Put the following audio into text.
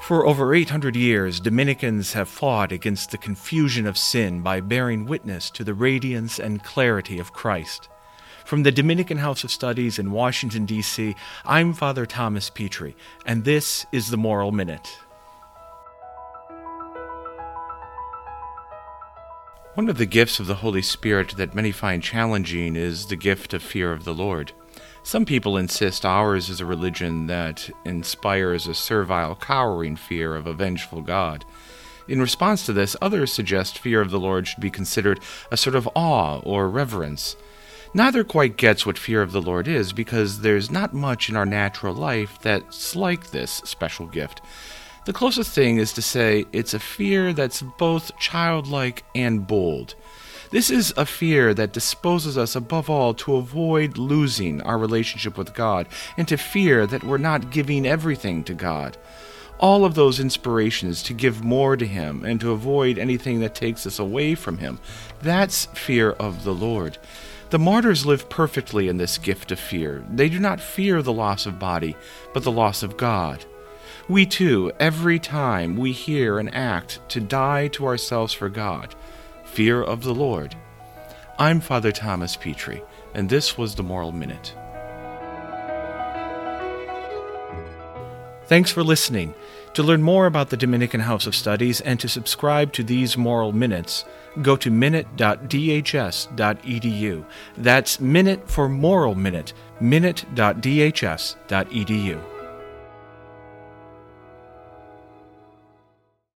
For over 800 years, Dominicans have fought against the confusion of sin by bearing witness to the radiance and clarity of Christ. From the Dominican House of Studies in Washington, D.C., I'm Father Thomas Petri, and this is the Moral Minute. One of the gifts of the Holy Spirit that many find challenging is the gift of fear of the Lord. Some people insist ours is a religion that inspires a servile, cowering fear of a vengeful God. In response to this, others suggest fear of the Lord should be considered a sort of awe or reverence. Neither quite gets what fear of the Lord is because there's not much in our natural life that's like this special gift. The closest thing is to say it's a fear that's both childlike and bold. This is a fear that disposes us above all to avoid losing our relationship with God and to fear that we're not giving everything to God. All of those inspirations to give more to Him and to avoid anything that takes us away from Him. That's fear of the Lord. The martyrs live perfectly in this gift of fear. They do not fear the loss of body, but the loss of God. We too, every time we hear and act to die to ourselves for God, fear of the Lord. I'm Father Thomas Petri, and this was the Moral Minute. Thanks for listening. To learn more about the Dominican House of Studies and to subscribe to these Moral Minutes, go to minute.dhs.edu. That's minute for Moral Minute, minute.dhs.edu.